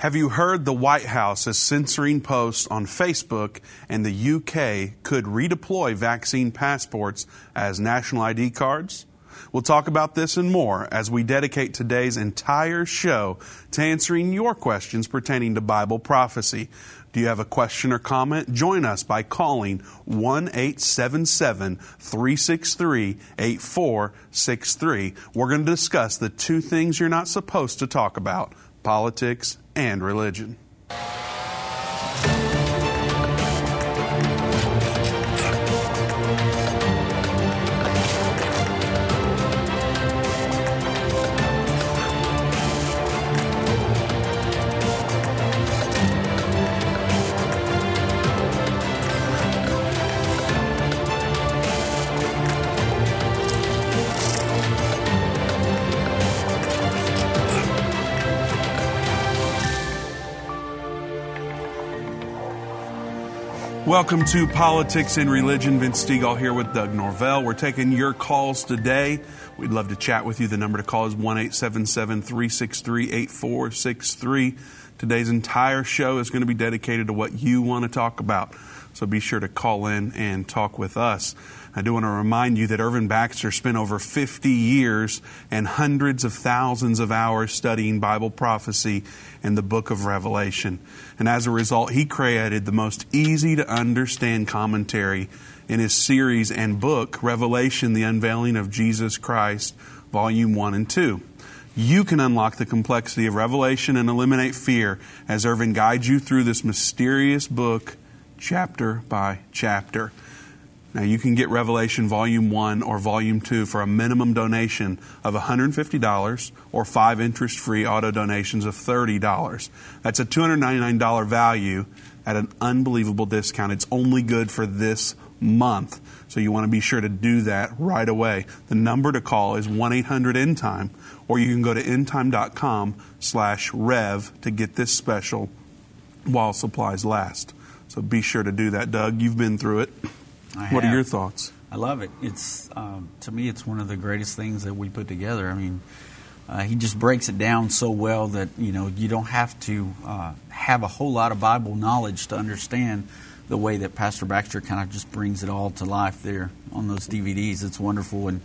Have you heard the White House is censoring posts on Facebook and the UK could redeploy vaccine passports as national ID cards? We'll talk about this and more as we dedicate today's entire show to answering your questions pertaining to Bible prophecy. Do you have a question or comment? Join us by calling 1 877 363 8463. We're going to discuss the two things you're not supposed to talk about politics and religion. Welcome to Politics and Religion. Vince Stegall here with Doug Norvell. We're taking your calls today. We'd love to chat with you. The number to call is 1 877 363 8463. Today's entire show is going to be dedicated to what you want to talk about. So be sure to call in and talk with us. I do want to remind you that Irvin Baxter spent over 50 years and hundreds of thousands of hours studying Bible prophecy and the book of Revelation. And as a result, he created the most easy to understand commentary in his series and book, Revelation, the Unveiling of Jesus Christ, Volume 1 and 2. You can unlock the complexity of Revelation and eliminate fear as Irvin guides you through this mysterious book, chapter by chapter. Now, you can get Revelation Volume 1 or Volume 2 for a minimum donation of $150 or five interest free auto donations of $30. That's a $299 value at an unbelievable discount. It's only good for this month. So you want to be sure to do that right away. The number to call is 1-800-END-TIME or you can go to endtime.com slash rev to get this special while supplies last. So be sure to do that, Doug. You've been through it. I What are your thoughts? I love it. It's um, to me, it's one of the greatest things that we put together. I mean, uh, he just breaks it down so well that you know you don't have to uh, have a whole lot of Bible knowledge to understand the way that Pastor Baxter kind of just brings it all to life there on those DVDs. It's wonderful, and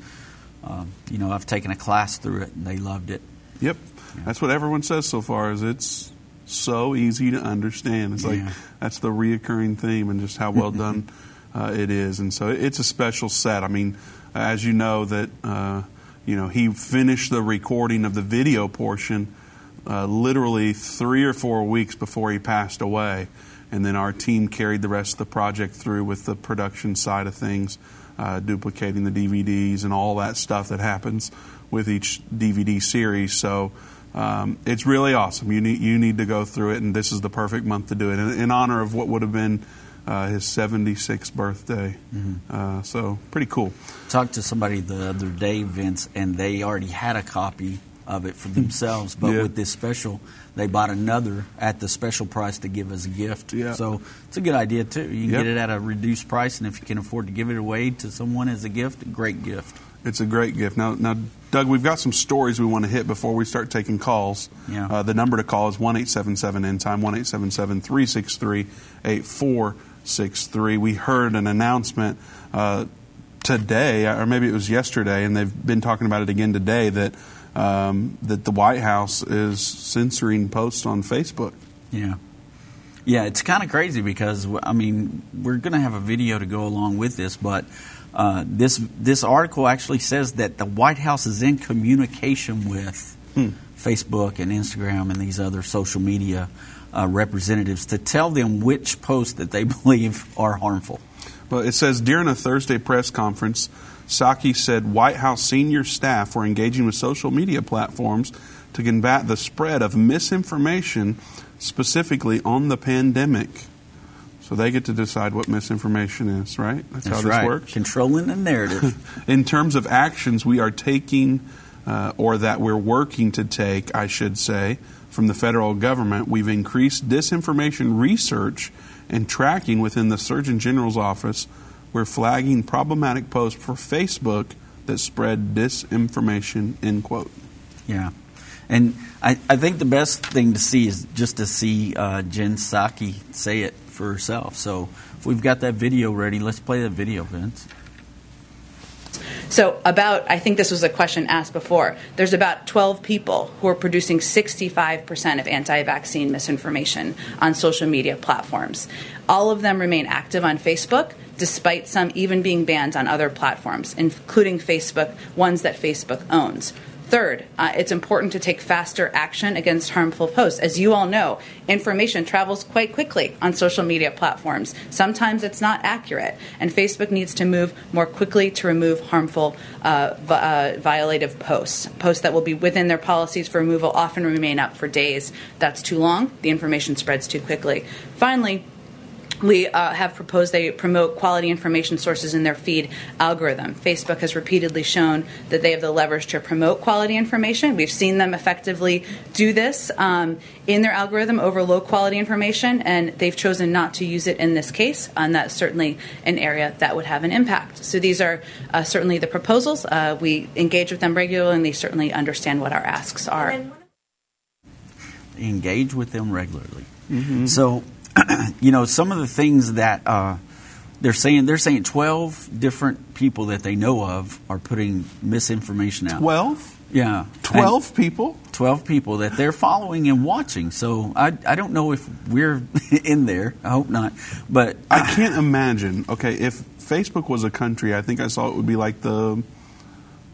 um, you know I've taken a class through it, and they loved it. Yep. That's what everyone says so far is it's so easy to understand. It's like that's the reoccurring theme and just how well done uh, it is. And so it's a special set. I mean, as you know that uh, you know he finished the recording of the video portion uh, literally three or four weeks before he passed away, and then our team carried the rest of the project through with the production side of things, uh, duplicating the DVDs and all that stuff that happens with each DVD series. So. Um, it's really awesome. You need you need to go through it, and this is the perfect month to do it in, in honor of what would have been uh, his 76th birthday. Uh, so pretty cool. Talked to somebody the other day, Vince, and they already had a copy of it for themselves. But Yeah. with this special, they bought another at the special price to give as a gift. Yeah. So it's a good idea too. You can Yep. get it at a reduced price, and if you can afford to give it away to someone as a gift, a great gift. It's a great gift. Now, now, Doug, we've got some stories we want to hit before we start taking calls. Yeah. Uh, the number to call is one eight seven seven end time one eight seven seven three six three eight four six three. We heard an announcement. Uh, today, or maybe it was yesterday, and they've been talking about it again today that um, that the White House is censoring posts on Facebook. Yeah. Yeah, it's kind of crazy because I mean we're going to have a video to go along with this, but uh, this this article actually says that the White House is in communication with Facebook and Instagram and these other social media uh, representatives to tell them which posts that they believe are harmful. Well, it says during a Thursday press conference, Psaki said White House senior staff were engaging with social media platforms to combat the spread of misinformation, specifically on the pandemic. So they get to decide what misinformation is, right? That's, how this right. works. Controlling the narrative. In terms of actions we are taking, uh, or that we're working to take, I should say, from the federal government, we've increased disinformation research and tracking within the Surgeon General's office. We're flagging problematic posts for Facebook that spread disinformation, end quote. Yeah. And I, I think the best thing to see is just to see uh, Jen Psaki say it for herself. So if we've got that video ready, let's play that video, Vince. So, about, I think this was a question asked before, there's about 12 people who are producing 65% of anti vaccine misinformation on social media platforms. All of them remain active on Facebook, despite some even being banned on other platforms, including Facebook, ones that Facebook owns. Third, uh, it's important to take faster action against harmful posts. As you all know, information travels quite quickly on social media platforms. Sometimes it's not accurate, and Facebook needs to move more quickly to remove harmful, uh, uh, violative posts. Posts that will be within their policies for removal often remain up for days. That's too long, the information spreads too quickly. Finally, we uh, have proposed they promote quality information sources in their feed algorithm. Facebook has repeatedly shown that they have the leverage to promote quality information. We've seen them effectively do this um, in their algorithm over low quality information, and they've chosen not to use it in this case, and that's certainly an area that would have an impact. So these are uh, certainly the proposals. Uh, we engage with them regularly, and they certainly understand what our asks are. Engage with them regularly. Mm-hmm. So you know, some of the things that uh, they're saying, they're saying 12 different people that they know of are putting misinformation out. 12? Yeah. 12 and people? 12 people that they're following and watching. So I, I don't know if we're in there. I hope not. But I can't imagine. Okay, if Facebook was a country, I think I saw it would be like the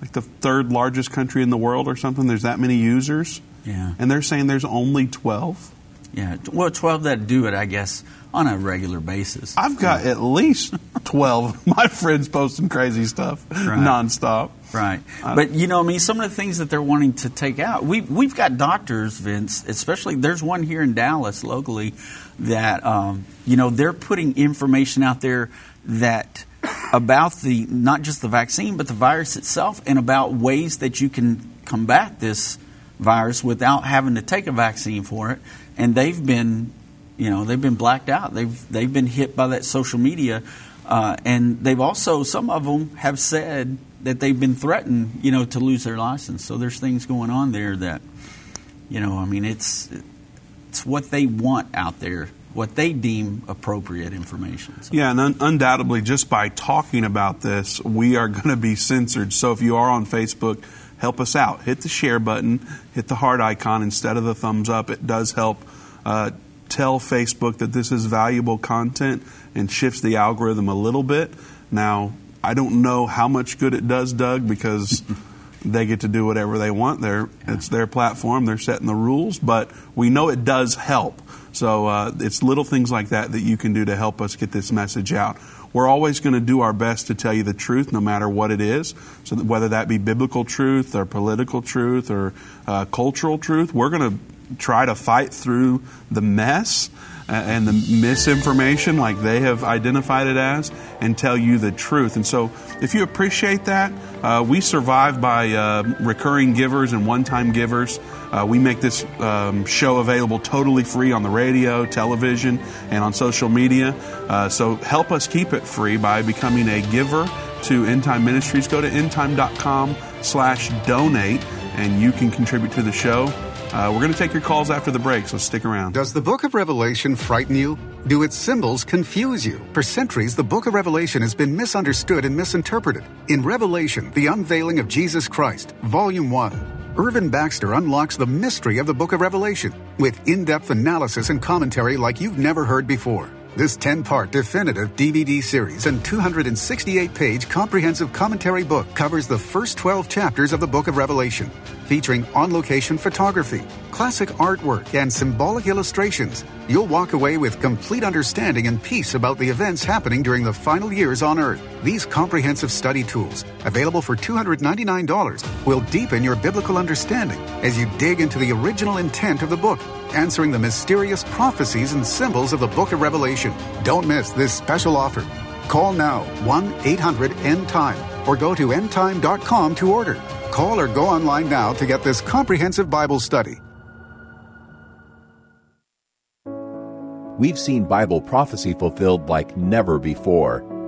like the third largest country in the world or something. There's that many users. Yeah. And they're saying there's only 12. Yeah, well, 12 that do it, I guess, on a regular basis. I've got yeah. at least 12 of my friends posting crazy stuff right. nonstop. Right. but, you know, I mean, some of the things that they're wanting to take out, we, we've got doctors, Vince, especially, there's one here in Dallas locally that, um, you know, they're putting information out there that about the, not just the vaccine, but the virus itself and about ways that you can combat this virus without having to take a vaccine for it and they've been, you know, they've been blacked out. They've they've been hit by that social media, uh, and they've also some of them have said that they've been threatened, you know, to lose their license. So there's things going on there that, you know, I mean, it's it's what they want out there what they deem appropriate information. So. Yeah, and un- undoubtedly, just by talking about this, we are going to be censored. So if you are on Facebook, help us out. Hit the share button, hit the heart icon instead of the thumbs up. It does help uh, tell Facebook that this is valuable content and shifts the algorithm a little bit. Now, I don't know how much good it does, Doug, because they get to do whatever they want. They're, yeah. It's their platform, they're setting the rules, but we know it does help. So uh, it's little things like that that you can do to help us get this message out. We're always going to do our best to tell you the truth, no matter what it is. So that whether that be biblical truth or political truth or uh, cultural truth, we're going to try to fight through the mess and the misinformation like they have identified it as and tell you the truth. And so, if you appreciate that, uh, we survive by uh, recurring givers and one time givers. Uh, we make this um, show available totally free on the radio, television, and on social media. Uh, so, help us keep it free by becoming a giver to End Time Ministries. Go to endtime.com slash donate and you can contribute to the show. Uh, we're going to take your calls after the break, so stick around. Does the book of Revelation frighten you? Do its symbols confuse you? For centuries, the book of Revelation has been misunderstood and misinterpreted. In Revelation, the unveiling of Jesus Christ, Volume 1, Irvin Baxter unlocks the mystery of the book of Revelation with in depth analysis and commentary like you've never heard before. This 10 part definitive DVD series and 268 page comprehensive commentary book covers the first 12 chapters of the book of Revelation, featuring on location photography, classic artwork, and symbolic illustrations. You'll walk away with complete understanding and peace about the events happening during the final years on Earth. These comprehensive study tools, available for $299, will deepen your biblical understanding as you dig into the original intent of the book answering the mysterious prophecies and symbols of the book of Revelation. Don't miss this special offer. Call now 1 800 End Time or go to endtime.com to order. Call or go online now to get this comprehensive Bible study. We've seen Bible prophecy fulfilled like never before.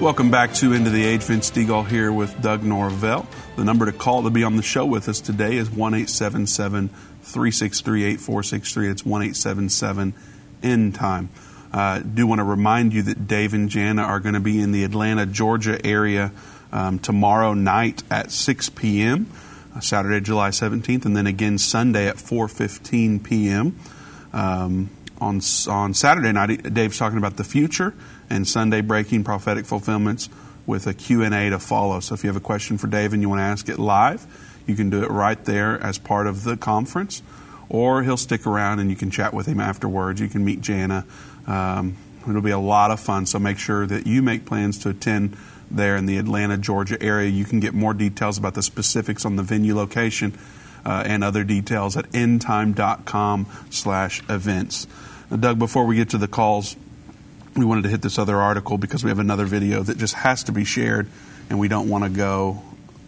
Welcome back to End of the Age. Vince Stegall here with Doug Norvell. The number to call to be on the show with us today is 1 363 8463. It's 1 877 End Time. Uh, do want to remind you that Dave and Jana are going to be in the Atlanta, Georgia area um, tomorrow night at 6 p.m. Saturday, July 17th, and then again Sunday at 4:15 p.m. Um, on on Saturday night, Dave's talking about the future, and Sunday breaking prophetic fulfillments with a Q&A to follow. So if you have a question for Dave and you want to ask it live, you can do it right there as part of the conference, or he'll stick around and you can chat with him afterwards. You can meet Jana. Um, it'll be a lot of fun. So make sure that you make plans to attend there in the Atlanta, Georgia area. You can get more details about the specifics on the venue location uh, and other details at endtime.com slash events. Doug, before we get to the calls, we wanted to hit this other article because we have another video that just has to be shared, and we don't want to go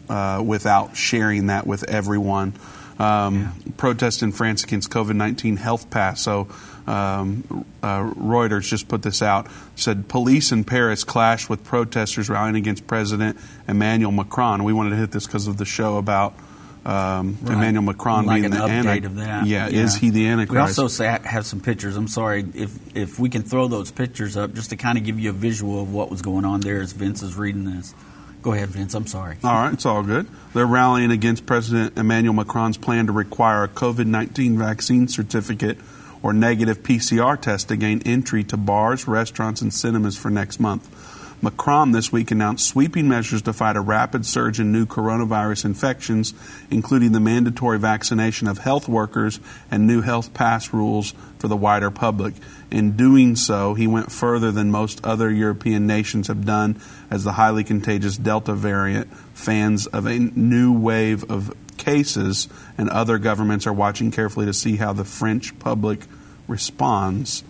uh, without sharing that with everyone. Um, yeah. Protest in France against COVID 19 health pass. So um, uh, Reuters just put this out. Said police in Paris clashed with protesters rallying against President Emmanuel Macron. We wanted to hit this because of the show about um, right. Emmanuel Macron like being the update of that. Yeah, yeah, is he the Antichrist? We also have some pictures. I'm sorry if if we can throw those pictures up just to kind of give you a visual of what was going on there as Vince is reading this. Go ahead, Vince. I'm sorry. All right, it's all good. They're rallying against President Emmanuel Macron's plan to require a COVID 19 vaccine certificate or negative PCR test to gain entry to bars, restaurants, and cinemas for next month. Macron this week announced sweeping measures to fight a rapid surge in new coronavirus infections, including the mandatory vaccination of health workers and new health pass rules for the wider public. In doing so, he went further than most other European nations have done, as the highly contagious Delta variant fans of a new wave of cases, and other governments are watching carefully to see how the French public responds.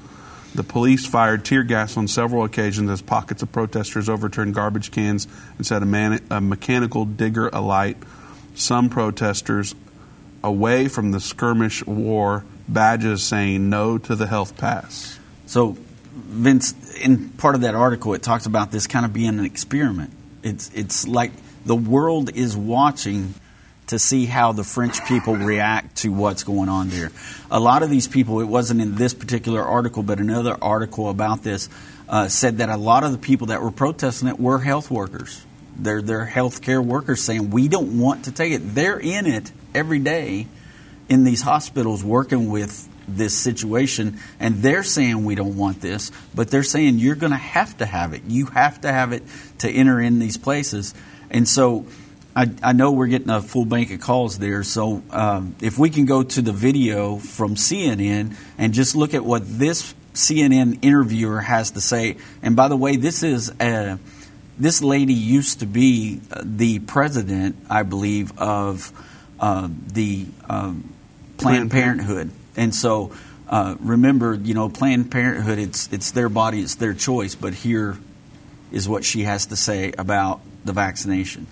The police fired tear gas on several occasions as pockets of protesters overturned garbage cans and set a, man- a mechanical digger alight. Some protesters, away from the skirmish, wore badges saying no to the health pass. So, Vince, in part of that article, it talks about this kind of being an experiment. It's, it's like the world is watching to see how the French people react to what's going on there. A lot of these people, it wasn't in this particular article, but another article about this uh, said that a lot of the people that were protesting it were health workers. They're, they're healthcare workers saying, we don't want to take it. They're in it every day in these hospitals working with this situation, and they're saying we don't want this, but they're saying you're going to have to have it. You have to have it to enter in these places. And so, I, I, know we're getting a full bank of calls there, so um, if we can go to the video from CNN and just look at what this CNN interviewer has to say. And by the way, this is a, this lady used to be the president, I believe, of uh, the um, Planned Parenthood, and so. Uh, remember, you know, Planned Parenthood, it's, it's their body, it's their choice, but here is what she has to say about the vaccination.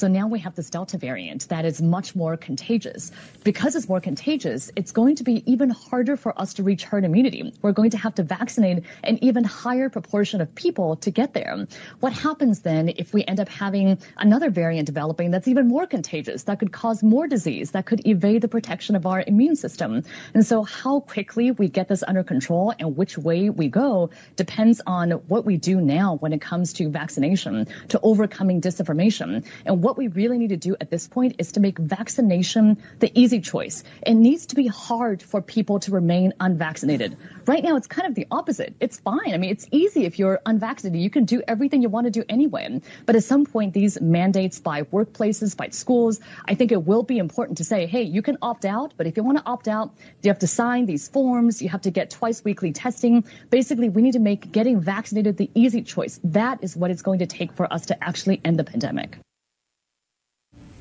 So now we have this Delta variant that is much more contagious. Because it's more contagious, it's going to be even harder for us to reach herd immunity. We're going to have to vaccinate an even higher proportion of people to get there. What happens then if we end up having another variant developing that's even more contagious, that could cause more disease, that could evade the protection of our immune system? And so how quickly we get this under control and which way we go depends on what we do now when it comes to vaccination, to overcoming disinformation. And what we really need to do at this point is to make vaccination the easy choice. It needs to be hard for people to remain unvaccinated. Right now, it's kind of the opposite. It's fine. I mean, it's easy if you're unvaccinated. You can do everything you want to do anyway. But at some point, these mandates by workplaces, by schools, I think it will be important to say, hey, you can opt out, but if you want to opt out, you have to sign these forms. You have to get twice weekly testing. Basically, we need to make getting vaccinated the easy choice. That is what it's going to take for us to actually end the pandemic.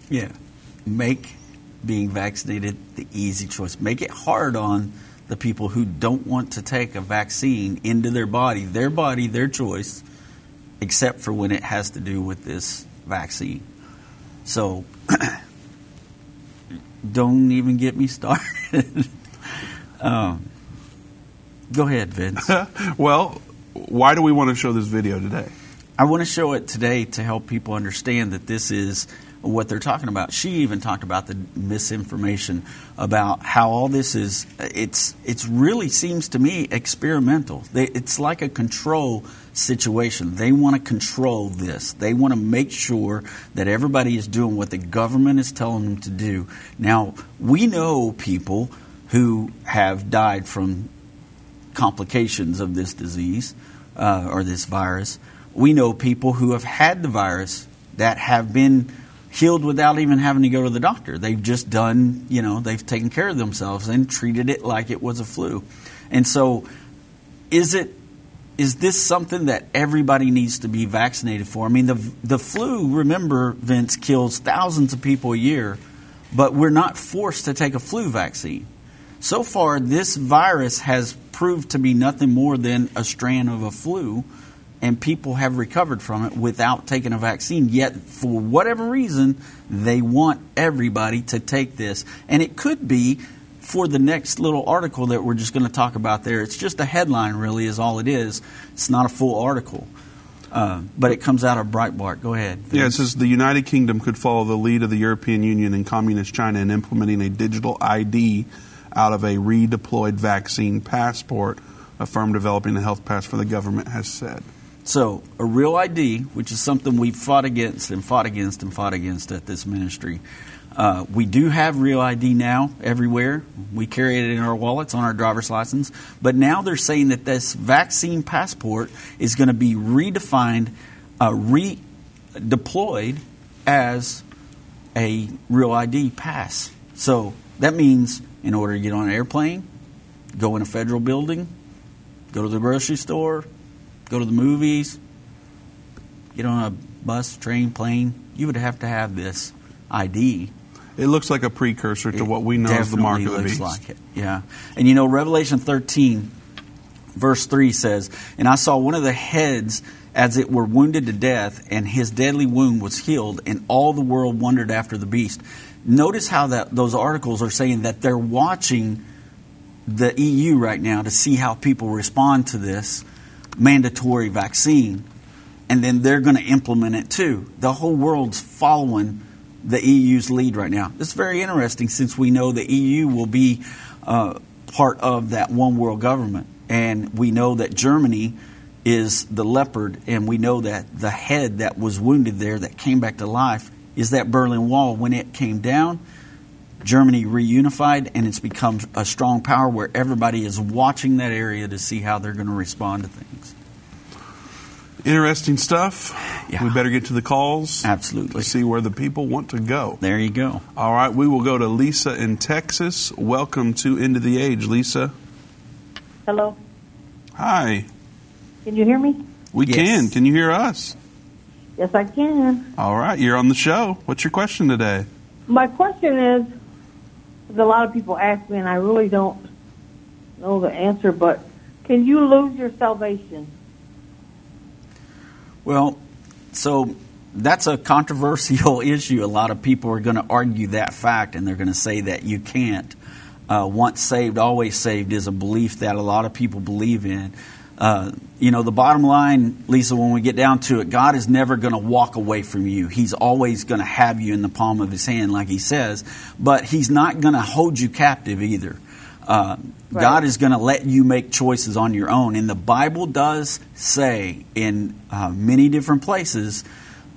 Yeah. Make being vaccinated the easy choice. Make it hard on the people who don't want to take a vaccine into their body, their body, their choice, except for when it has to do with this vaccine. So don't even get me started. um, go ahead, Vince. well, why do we want to show this video today? I want to show it today to help people understand that this is what they're talking about. She even talked about the misinformation about how all this is. It's it's really seems to me experimental. They, it's like a control situation. They want to control this. They want to make sure that everybody is doing what the government is telling them to do. Now we know people who have died from complications of this disease uh, or this virus. We know people who have had the virus that have been healed without even having to go to the doctor. They've just done, you know, they've taken care of themselves and treated it like it was a flu. And so, is it is this something that everybody needs to be vaccinated for? I mean, the the flu, remember, Vince kills thousands of people a year, but we're not forced to take a flu vaccine. So far, this virus has proved to be nothing more than a strand of a flu and people have recovered from it without taking a vaccine. Yet, for whatever reason, they want everybody to take this. And it could be for the next little article that we're just going to talk about there. It's just a headline, really, is all it is. It's not a full article. Uh, but it comes out of Breitbart. Go ahead. Vince. Yeah, it says the United Kingdom could follow the lead of the European Union and Communist China in implementing a digital ID out of a redeployed vaccine passport, a firm developing a health pass for the government has said. So, a real ID, which is something we've fought against and fought against and fought against at this ministry. Uh, we do have real ID now everywhere. We carry it in our wallets on our driver's license. But now they're saying that this vaccine passport is going to be redefined, uh, redeployed as a real ID pass. So that means in order to get on an airplane, go in a federal building, go to the grocery store, go to the movies, get on a bus, train, plane, you would have to have this ID. It looks like a precursor to it what we know as the mark of the beast. Like it. Yeah, and you know Revelation 13, verse 3 says, "And I saw one of the heads." As it were wounded to death, and his deadly wound was healed, and all the world wondered after the beast. Notice how that those articles are saying that they're watching the EU right now to see how people respond to this mandatory vaccine, and then they're going to implement it too. The whole world's following the EU's lead right now. It's very interesting since we know the EU will be uh, part of that one world government, and we know that Germany is the leopard, and we know that the head that was wounded there that came back to life is that Berlin Wall. When it came down, Germany reunified, and it's become a strong power where everybody is watching that area to see how they're going to respond to things. Interesting stuff. Yeah. We better get to the calls. Absolutely. To see where the people want to go. There you go. All right, we will go to Lisa in Texas. Welcome to End of the Age, Lisa. Hello. Hi. Can you hear me? We Yes. can. Can you hear us? Yes, I can. All right, you're on the show. What's your question today? My question is, 'cause a lot of people ask me, and I really don't know the answer, but can you lose your salvation? Well, so that's a controversial issue. A lot of people are going to argue that fact, and they're going to say that you can't. Uh, once saved, always saved is a belief that a lot of people believe in. Uh, you know, the bottom line, Lisa, when we get down to it, God is never going to walk away from you. He's always going to have you in the palm of His hand, like He says, but He's not going to hold you captive either. Uh, right. God is going to let you make choices on your own. And the Bible does say in uh, many different places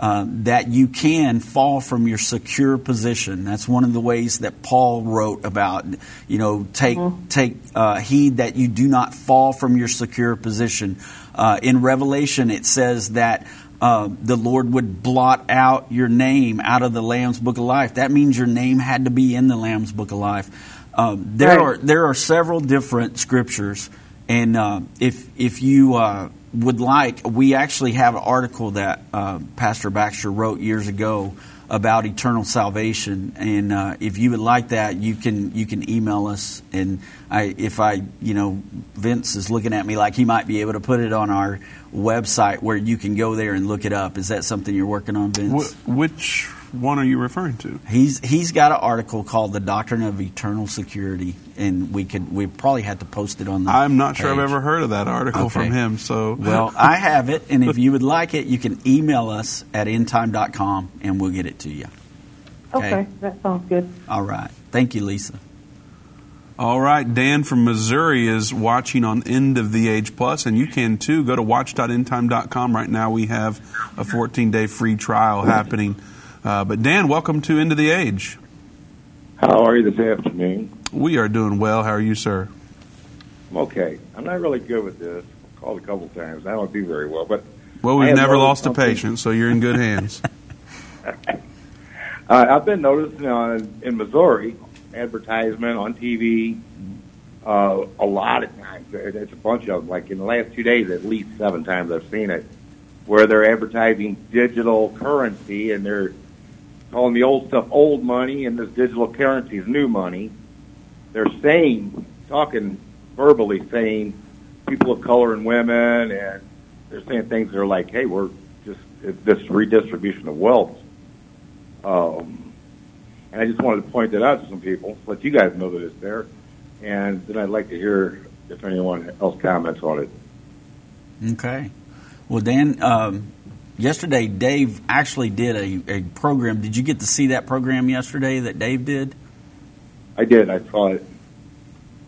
uh, that you can fall from your secure position. That's one of the ways that Paul wrote about. You know, take mm-hmm. take uh, heed that you do not fall from your secure position. Uh, in Revelation, it says that. Uh, the Lord would blot out your name out of the Lamb's Book of Life. That means your name had to be in the Lamb's Book of Life. Um, there right. are there are several different scriptures, and uh, if if you uh, would like, we actually have an article that uh, Pastor Baxter wrote years ago about eternal salvation. And uh, if you would like that, you can you can email us. And I, if I, you know, Vince is looking at me like he might be able to put it on our website where you can go there and look it up. Is that something you're working on, Vince? Wh- which one are you referring to? He's he's got an article called "The Doctrine of Eternal Security," and we could we probably had to post it on the. I'm not page. sure I've ever heard of that article okay. from him. So well, I have it, and if you would like it, you can email us at endtime.com, and we'll get it to you. Okay, okay that sounds good. All right, thank you, Lisa. All right, Dan from Missouri is watching on End of the Age Plus, and you can too. Go to watch.endtime.com. Right now, we have a 14 day free trial happening uh, but Dan, welcome to End of the Age. How are you this afternoon? We are doing well. How are you, sir? I'm okay. I'm not really good with this. I've called a couple times. I don't do very well, but well, we've never lost a patient, so you're in good hands. uh, I've been noticing on in Missouri advertisement on TV uh, a lot of times. It's a bunch of them. Like in the last two days, at least seven times I've seen it, where they're advertising digital currency and they're calling the old stuff old money and this digital currency is new money. They're saying, talking verbally saying people of color and women, and they're saying things that are like, hey, we're just this redistribution of wealth. Um, and I just wanted to point that out to some people, let you guys know that it's there. And then I'd like to hear if anyone else comments on it. Okay. Well, Dan, um, yesterday Dave actually did a, a program. Did you get to see that program yesterday that Dave did? I did. I saw it.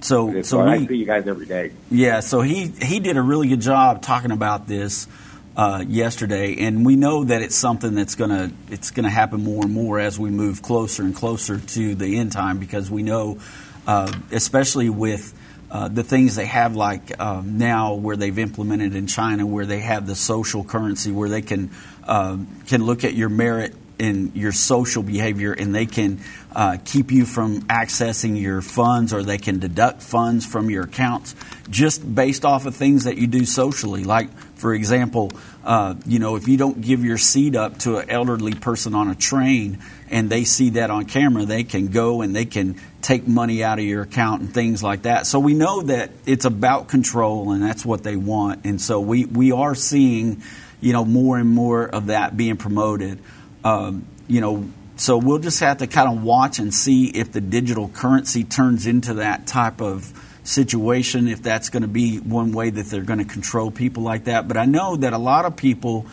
So, so we, I see you guys every day. Yeah. So he he did a really good job talking about this uh, yesterday, and we know that it's something that's gonna it's gonna happen more and more as we move closer and closer to the end time because we know, uh, especially with uh, the things they have like um, now where they've implemented in China where they have the social currency where they can um, can look at your merit in your social behavior and they can uh, keep you from accessing your funds or they can deduct funds from your accounts just based off of things that you do socially. Like for example uh, you know if you don't give your seat up to an elderly person on a train and they see that on camera they can go and they can take money out of your account and things like that. So we know that it's about control and that's what they want. And so we, we are seeing you know more and more of that being promoted. Um, you know, so we'll just have to kind of watch and see if the digital currency turns into that type of situation, if that's going to be one way that they're going to control people like that. But I know that a lot of people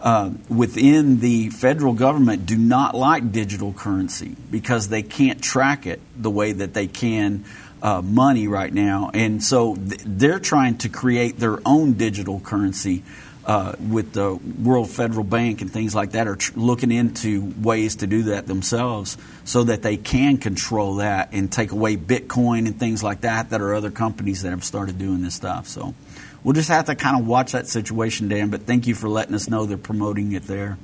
uh, within the federal government do not like digital currency because they can't track it the way that they can. Uh, money right now, and so th- they're trying to create their own digital currency uh, with the World Federal Bank and things like that are tr- looking into ways to do that themselves so that they can control that and take away Bitcoin and things like that that are other companies that have started doing this stuff. So we'll just have to kind of watch that situation, Dan. But thank you for letting us know they're promoting it there.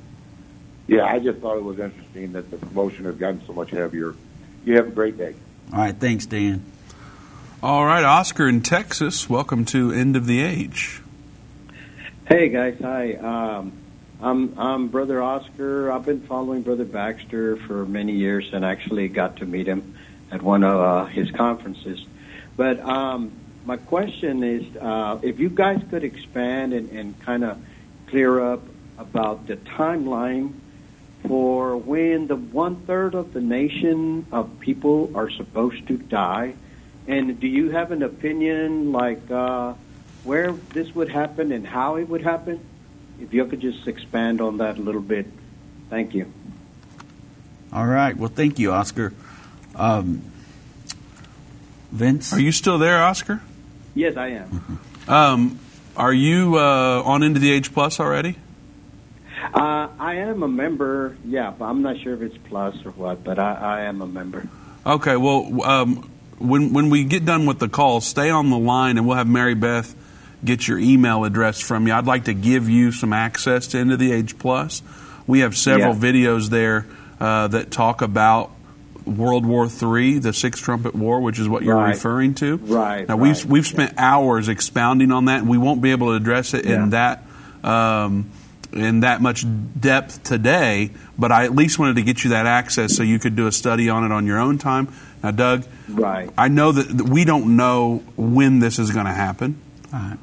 Yeah, I just thought it was interesting that the promotion has gotten so much heavier. You have a great day. All right, thanks, Dan. All right, Oscar in Texas, welcome to End of the Age. Hey guys, hi. Um, I'm I'm Brother Oscar. I've been following Brother Baxter for many years, and actually got to meet him at one of uh, his conferences. But um, my question is, uh, if you guys could expand and, and kind of clear up about the timeline for when the one third of the nation of people are supposed to die. And do you have an opinion like uh, where this would happen and how it would happen? If you could just expand on that a little bit. Thank you. All right. Well, thank you, Oscar. Um, Vince? Are you still there, Oscar? Yes, I am. Um, are you uh, on End of the Age Plus already? Uh, I am a member, yeah, but I'm not sure if it's plus or what, but I, I am a member. Okay, well, um, when when we get done with the call, stay on the line, and we'll have Mary Beth get your email address from you. I'd like to give you some access to End of the Age Plus. We have several Yeah. videos there uh, that talk about World War III, the Six Trumpet War, which is what you're Right. referring to. Right, Now we've right, we've spent hours expounding on that, and we won't be able to address it Yeah. in that. Um, in that much depth today, but I at least wanted to get you that access so you could do a study on it on your own time. Now, Doug, Right. I know that we don't know when this is going to happen.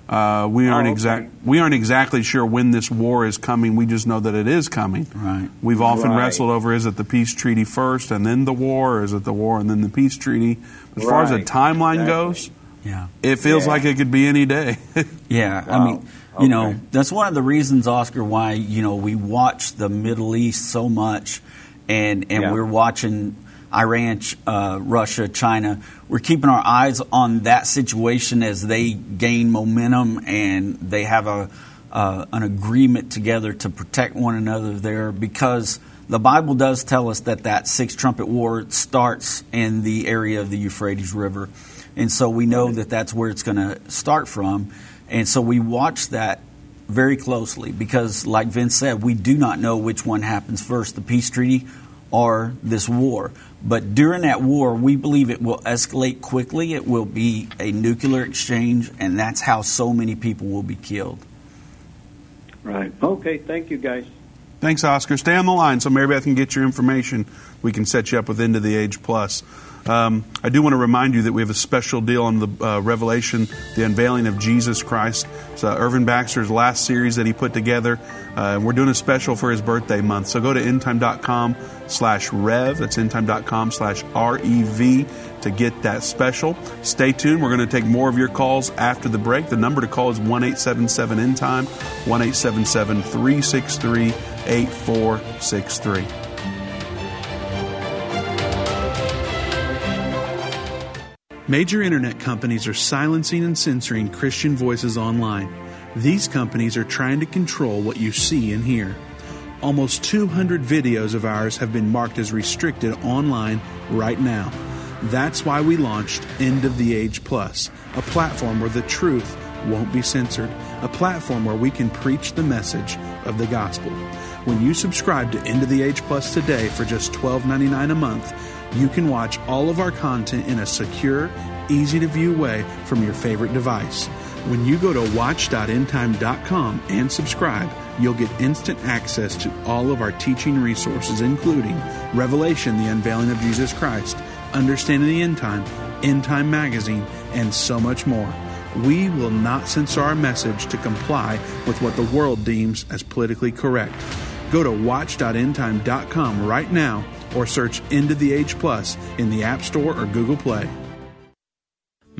Uh, we aren't Oh, okay. exact. We aren't exactly sure when this war is coming. We just know that it is coming. Right. We've often Right. wrestled over: is it the peace treaty first and then the war, or is it the war and then the peace treaty? As far as the timeline Exactly. goes, Yeah. it feels Yeah. like it could be any day. Yeah, I mean, you know, that's one of the reasons, Oscar, why you know we watch the Middle East so much, and and Yeah. we're watching Iran, uh, Russia, China. We're keeping our eyes on that situation as they gain momentum and they have a uh, an agreement together to protect one another there because. The Bible does tell us that that six trumpet war starts in the area of the Euphrates River. And so we know that that's where it's going to start from. And so we watch that very closely because, like Vince said, we do not know which one happens first the peace treaty or this war. But during that war, we believe it will escalate quickly. It will be a nuclear exchange, and that's how so many people will be killed. Right. Okay, thank you, guys. Thanks, Oscar. Stay on the line so Mary Beth can get your information. We can set you up with End of the Age Plus. Um, I do want to remind you that we have a special deal on the uh, Revelation, the unveiling of Jesus Christ. It's uh, Irvin Baxter's last series that he put together. Uh, and we're doing a special for his birthday month. So go to endtime.com slash rev. That's endtime.com slash R-E-V to get that special. Stay tuned. We're going to take more of your calls after the break. The number to call is 1-877 end time, 1-877-363-8463. Major internet companies are silencing and censoring Christian voices online. These companies are trying to control what you see and hear. Almost 200 videos of ours have been marked as restricted online right now. That's why we launched End of the Age Plus, a platform where the truth won't be censored, a platform where we can preach the message of the gospel. When you subscribe to End of the Age Plus today for just $12.99 a month, you can watch all of our content in a secure, easy to view way from your favorite device. When you go to watch.endtime.com and subscribe, you'll get instant access to all of our teaching resources, including Revelation, the unveiling of Jesus Christ, Understanding the End Time, End Time Magazine, and so much more. We will not censor our message to comply with what the world deems as politically correct. Go to watch.endtime.com right now or search End of the Age Plus in the App Store or Google Play.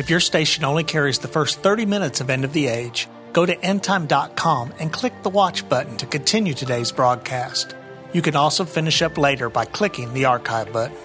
If your station only carries the first 30 minutes of End of the Age, go to endtime.com and click the watch button to continue today's broadcast. You can also finish up later by clicking the archive button.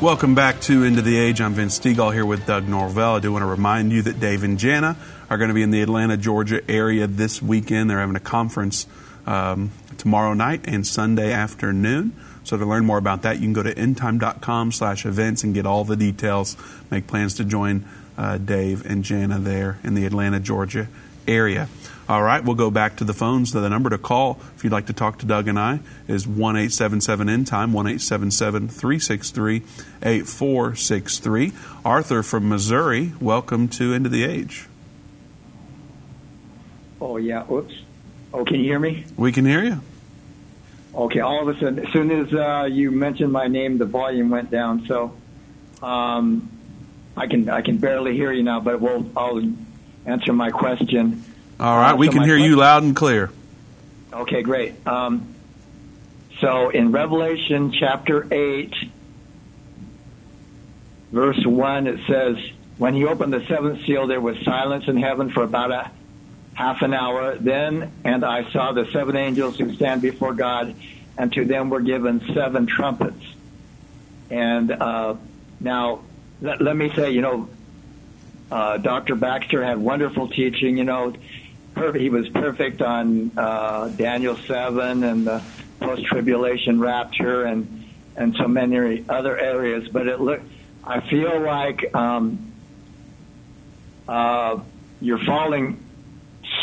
Welcome back to End of the Age. I'm Vince Stegall here with Doug Norvell. I do want to remind you that Dave and Jana are going to be in the Atlanta, Georgia area this weekend. They're having a conference um, tomorrow night and Sunday afternoon. So to learn more about that, you can go to endtime.com slash events and get all the details. Make plans to join uh, Dave and Jana there in the Atlanta, Georgia area. All right, we'll go back to the phones. The number to call if you'd like to talk to Doug and I is 1 877 End Time, 1 877 363 8463. Arthur from Missouri, welcome to End of the Age. Oh, yeah. Oops. Oh, can you hear me? We can hear you. Okay, all of a sudden, as soon as uh, you mentioned my name, the volume went down. So um, I can I can barely hear you now, but we'll I'll answer my question. All right, Uh, we can hear you loud and clear. Okay, great. Um, so in Revelation chapter 8, verse 1, it says, When he opened the seventh seal, there was silence in heaven for about a half an hour. Then, and I saw the seven angels who stand before God, and to them were given seven trumpets. And uh, now, let, let me say, you know, uh, Dr. Baxter had wonderful teaching. You know, perfect, he was perfect on uh, Daniel seven and the post-tribulation rapture and and so many other areas. But it look, I feel like um, uh, you're falling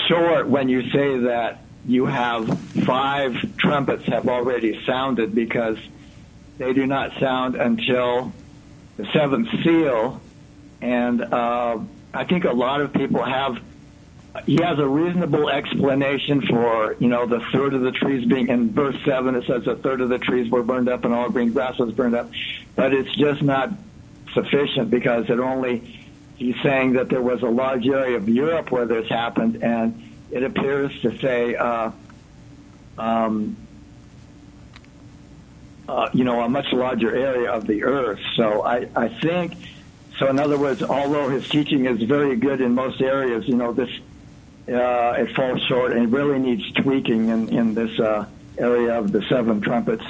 short when you say that you have five trumpets have already sounded because they do not sound until the seventh seal and uh, I think a lot of people have. He has a reasonable explanation for, you know, the third of the trees being in verse seven. It says a third of the trees were burned up and all green grass was burned up, but it's just not sufficient because it only. He's saying that there was a large area of Europe where this happened, and it appears to say, uh, um, uh, you know, a much larger area of the earth. So I, I think so. In other words, although his teaching is very good in most areas, you know, this uh, it falls short and really needs tweaking in, in this uh, area of the seven trumpets.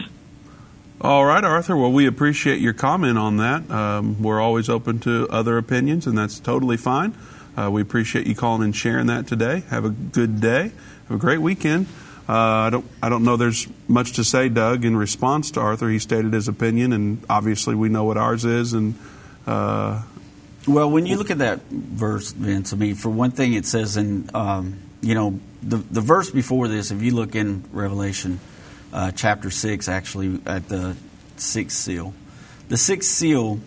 All right, Arthur. Well, we appreciate your comment on that. Um, we're always open to other opinions, and that's totally fine. Uh, we appreciate you calling and sharing that today. Have a good day. Have a great weekend. Uh, I don't. I don't know. There's much to say, Doug, in response to Arthur. He stated his opinion, and obviously we know what ours is. And uh, Well, when you look at that verse, Vince, I mean, for one thing, it says in, um, you know, the, the verse before this, if you look in Revelation uh, chapter 6, actually, at the sixth seal, the sixth seal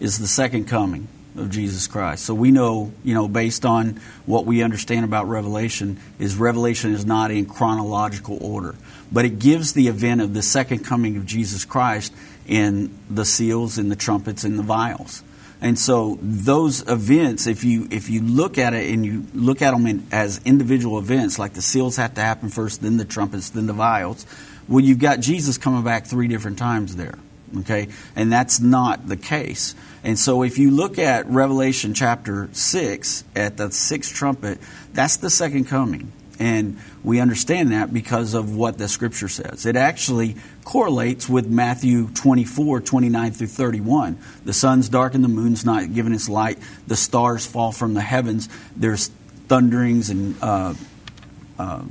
is the second coming of Jesus Christ. So we know, you know, based on what we understand about Revelation, is Revelation is not in chronological order, but it gives the event of the second coming of Jesus Christ in the seals in the trumpets in the vials. And so those events, if you if you look at it and you look at them in, as individual events, like the seals have to happen first, then the trumpets, then the vials. Well, you've got Jesus coming back three different times there. Okay, and that's not the case. And so if you look at Revelation chapter six at the sixth trumpet, that's the second coming. And we understand that because of what the scripture says. It actually correlates with Matthew 24, 29 through 31. The sun's dark and the moon's not giving its light. The stars fall from the heavens. There's thunderings and uh, uh,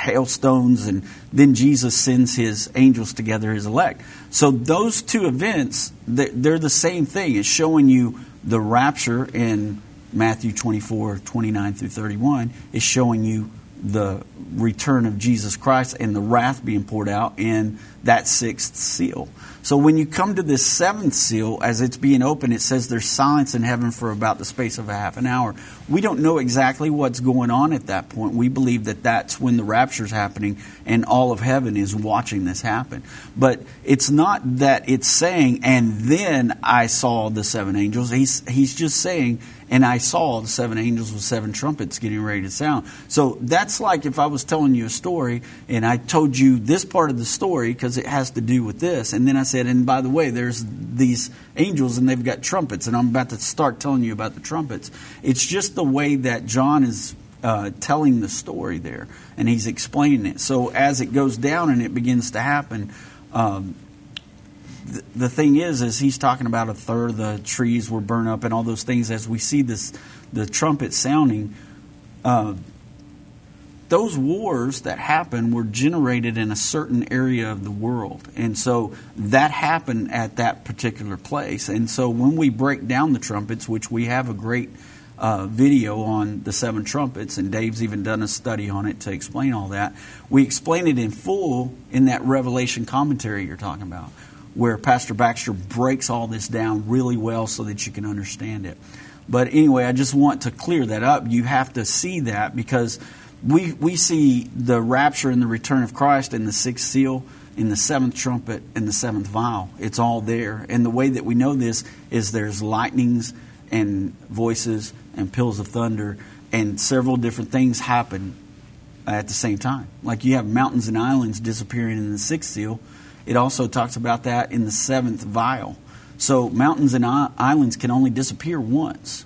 hailstones, and then Jesus sends his angels together, his elect. So those two events, they- they're the same thing. It's showing you the rapture in Matthew 24, 29 through 31 is showing you the return of Jesus Christ and the wrath being poured out in that sixth seal. So when you come to this seventh seal, as it's being opened, it says there's silence in heaven for about the space of a half an hour. We don't know exactly what's going on at that point. We believe that that's when the rapture is happening and all of heaven is watching this happen. But it's not that it's saying, and then I saw the seven angels. He's, he's just saying, and I saw the seven angels with seven trumpets getting ready to sound. So that's like if I was telling you a story and I told you this part of the story because it has to do with this, and then I said, and by the way, there's these angels and they've got trumpets, and I'm about to start telling you about the trumpets. It's just the way that John is uh, telling the story there, and he's explaining it. So as it goes down and it begins to happen, um, the, the thing is, is he's talking about a third of the trees were burned up and all those things. As we see this, the trumpet sounding, uh, those wars that happened were generated in a certain area of the world. And so that happened at that particular place. And so when we break down the trumpets, which we have a great uh, video on the seven trumpets, and Dave's even done a study on it to explain all that, we explain it in full in that Revelation commentary you're talking about, where Pastor Baxter breaks all this down really well so that you can understand it. But anyway, I just want to clear that up. You have to see that because we, we see the rapture and the return of Christ in the sixth seal, in the seventh trumpet, and the seventh vial. It's all there. And the way that we know this is there's lightnings and voices and peals of thunder, and several different things happen at the same time. Like you have mountains and islands disappearing in the sixth seal. It also talks about that in the seventh vial. So mountains and islands can only disappear once.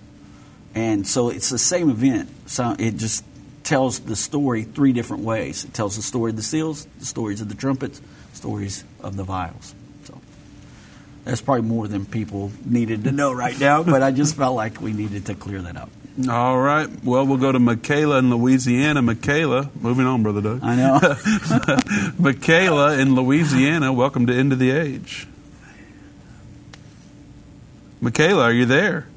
And so it's the same event. So it just tells the story three different ways. It tells the story of the seals, the stories of the trumpets, stories of the vials. So that's probably more than people needed to know right now, but I just felt like we needed to clear that up. All right. Well, we'll go to Michaela in Louisiana. Michaela, moving on, Brother Doug. I know. Michaela in Louisiana, welcome to End of the Age. Michaela, are you there?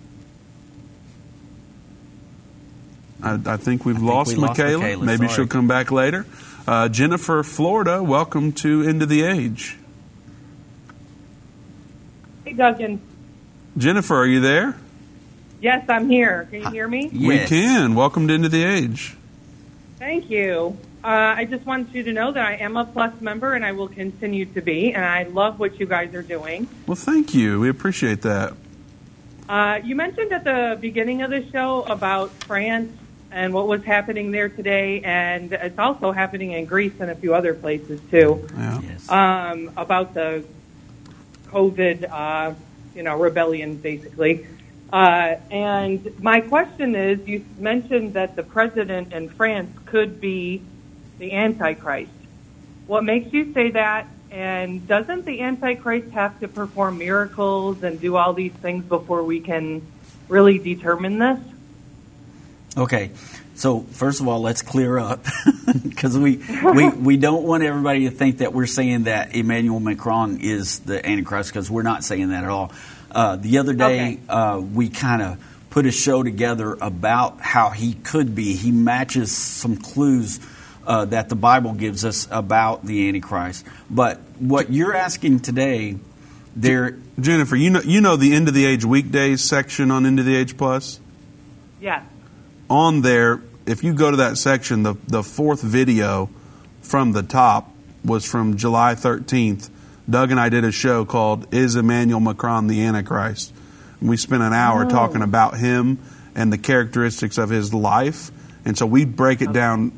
I, I think we've I lost, think we Michaela. lost, Michaela. Maybe Sorry. she'll come back later. Uh, Jennifer, Florida, welcome to End of the Age. Hey, Duncan. Jennifer, are you there? Yes, I'm here. Can you hear me? Yes. We can. Welcome to End of the Age. Thank you. Uh, I just wanted you to know that I am a Plus member and I will continue to be, and I love what you guys are doing. Well, thank you. We appreciate that. Uh, you mentioned at the beginning of the show about France and what was happening there today, and it's also happening in Greece and a few other places too. Yeah. Yes. Um, about the COVID, uh, you know, rebellion, basically. Uh, and my question is, you mentioned that the president in France could be the Antichrist. What makes you say that? And doesn't the Antichrist have to perform miracles and do all these things before we can really determine this? Okay, so first of all, let's clear up because we, we we don't want everybody to think that we're saying that Emmanuel Macron is the Antichrist because we're not saying that at all. Uh, the other day, Okay. uh, we kind of put a show together about how he could be. He matches some clues uh, that the Bible gives us about the Antichrist. But what you're asking today, there, Jennifer, you know you know the End of the Age weekdays section on End of the Age Plus. Yes. On there, if you go to that section, the the fourth video from the top was from July 13th. Doug and I did a show called "Is Emmanuel Macron the Antichrist?" And we spent an hour Oh. talking about him and the characteristics of his life, and so we break it down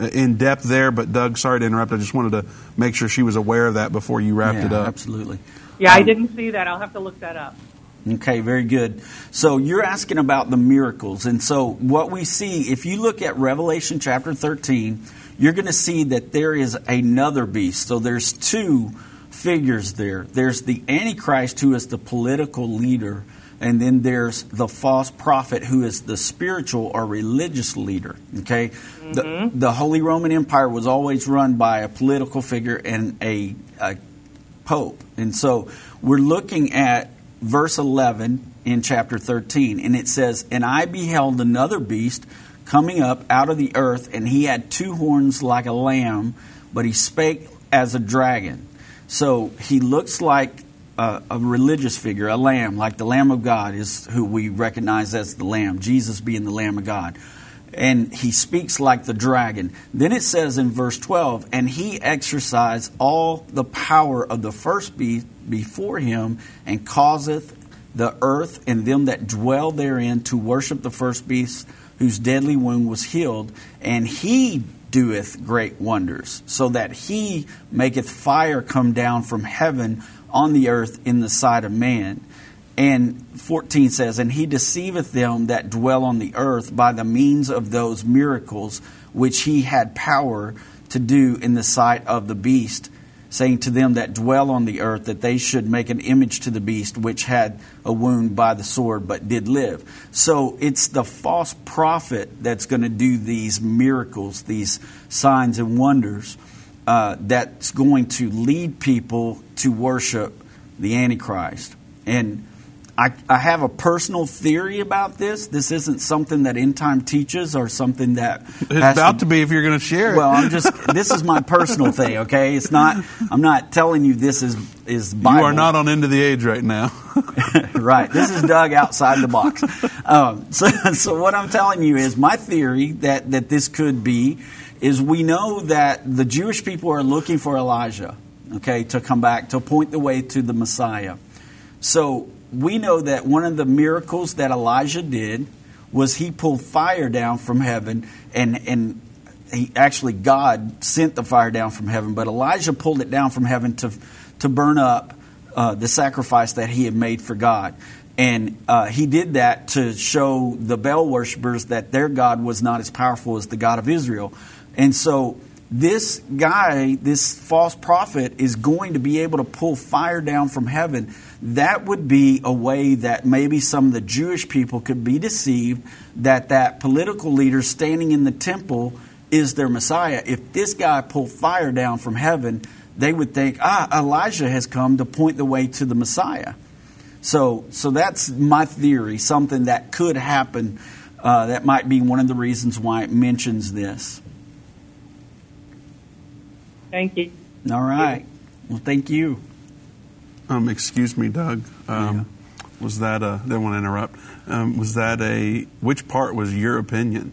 uh, in depth there. But Doug, sorry to interrupt. I just wanted to make sure she was aware of that before you wrapped yeah, it up. absolutely. Yeah, I Um, didn't see that. I'll have to look that up. Okay, very good. So you're asking about the miracles. And so what we see, if you look at Revelation chapter 13, you're going to see that there is another beast. So there's two figures there. There's the Antichrist, who is the political leader, and then there's the false prophet, who is the spiritual or religious leader. Okay? The, mm-hmm. the Holy Roman Empire was always run by a political figure and a, a pope. And so we're looking at verse 11 in chapter 13, and it says, And I beheld another beast coming up out of the earth, and he had two horns like a lamb, but he spake as a dragon. So he looks like a, a religious figure, a lamb, like the Lamb of God is who we recognize as the Lamb, Jesus being the Lamb of God and he speaks like the dragon. Then it says in verse 12, and he exercised all the power of the first beast before him, and causeth the earth and them that dwell therein to worship the first beast, whose deadly wound was healed, and he doeth great wonders, so that he maketh fire come down from heaven on the earth in the sight of man. And 14 says, And he deceiveth them that dwell on the earth by the means of those miracles which he had power to do in the sight of the beast, saying to them that dwell on the earth that they should make an image to the beast which had a wound by the sword but did live. So it's the false prophet that's going to do these miracles, these signs and wonders, uh, that's going to lead people to worship the Antichrist. And I, I, have a personal theory about this. This isn't something that End Time teaches or something that it's about to, to, be if you're going to share it. Well, I'm just this is my personal thing. Okay, it's not. I'm not telling you this is is Bible. You are not on end of the age right now. right. This is Doug outside the box. Um, so, so what I'm telling you is my theory that that this could be is we know that the Jewish people are looking for Elijah. Okay, to come back to point the way to the Messiah. So we know that one of the miracles that Elijah did was he pulled fire down from heaven and and he actually God sent the fire down from heaven, but Elijah pulled it down from heaven to to burn up uh, the sacrifice that he had made for God. And uh, he did that to show the Baal worshippers that their God was not as powerful as the God of Israel. And so this guy, this false prophet, is going to be able to pull fire down from heaven. That would be a way that maybe some of the Jewish people could be deceived that that political leader standing in the temple is their Messiah. If this guy pulled fire down from heaven, they would think, ah, Elijah has come to point the way to the Messiah. So, so that's my theory, something that could happen. Uh, that might be one of the reasons why it mentions this. Thank you. All right. Well, thank you. Um, excuse me, Doug. Um, yeah. Was that a? Didn't want to interrupt. Um, was that a? Which part was your opinion?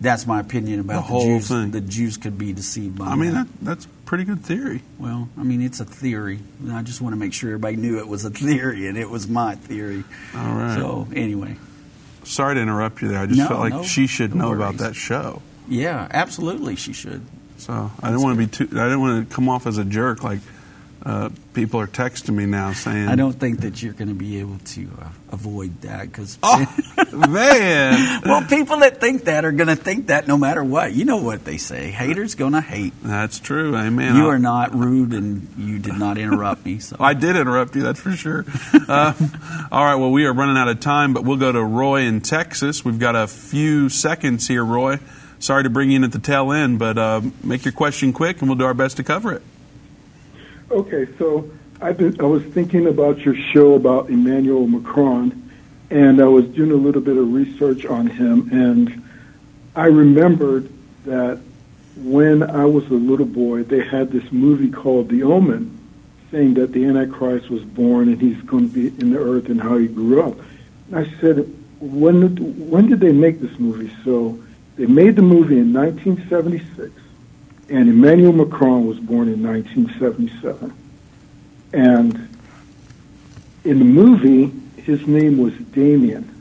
That's my opinion about the, the whole Jews. thing. The Jews could be deceived by. I mean, that. that, that's pretty good theory. Well, I mean, it's a theory. I just want to make sure everybody knew it was a theory, and it was my theory. All right. So anyway, sorry to interrupt you there. I just no, felt like no, she should no know worries. about that show. Yeah, absolutely, she should. So I didn't want to be too. I didn't want to come off as a jerk. Like uh, people are texting me now saying, I don't think that you're going to be able to uh, avoid that because, oh, man. well, people that think that are going to think that no matter what. You know what they say: haters going to hate. That's true. Amen. You I'll, are not rude, and you did not interrupt me. So I did interrupt you. That's for sure. Uh, all right. Well, we are running out of time, but we'll go to Roy in Texas. We've got a few seconds here, Roy. Sorry to bring you in at the tail end, but uh, make your question quick, and we'll do our best to cover it. Okay, so I've been, I was thinking about your show about Emmanuel Macron, and I was doing a little bit of research on him, and I remembered that when I was a little boy, they had this movie called The Omen, saying that the Antichrist was born and he's going to be in the earth and how he grew up. And I said, when when did they make this movie? So they made the movie in 1976, and Emmanuel Macron was born in 1977. And in the movie, his name was Damien,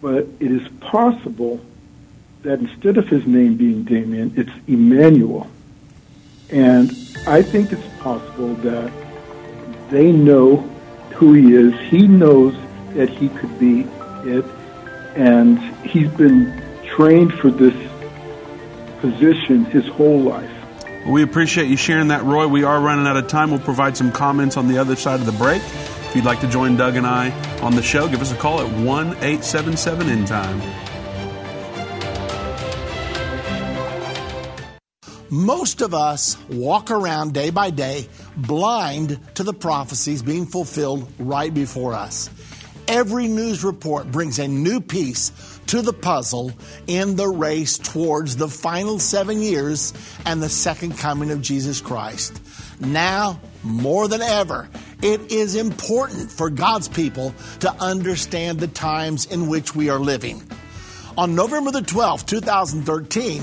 but it is possible that instead of his name being Damien, it's Emmanuel. And I think it's possible that they know who he is. He knows that he could be it, and he's been trained for this position his whole life. We appreciate you sharing that, Roy. We are running out of time. We'll provide some comments on the other side of the break. If you'd like to join Doug and I on the show, give us a call at 1 877 End Time. Most of us walk around day by day blind to the prophecies being fulfilled right before us. Every news report brings a new piece to the puzzle in the race towards the final seven years and the second coming of Jesus Christ. Now, more than ever, it is important for God's people to understand the times in which we are living. On November the 12th, 2013,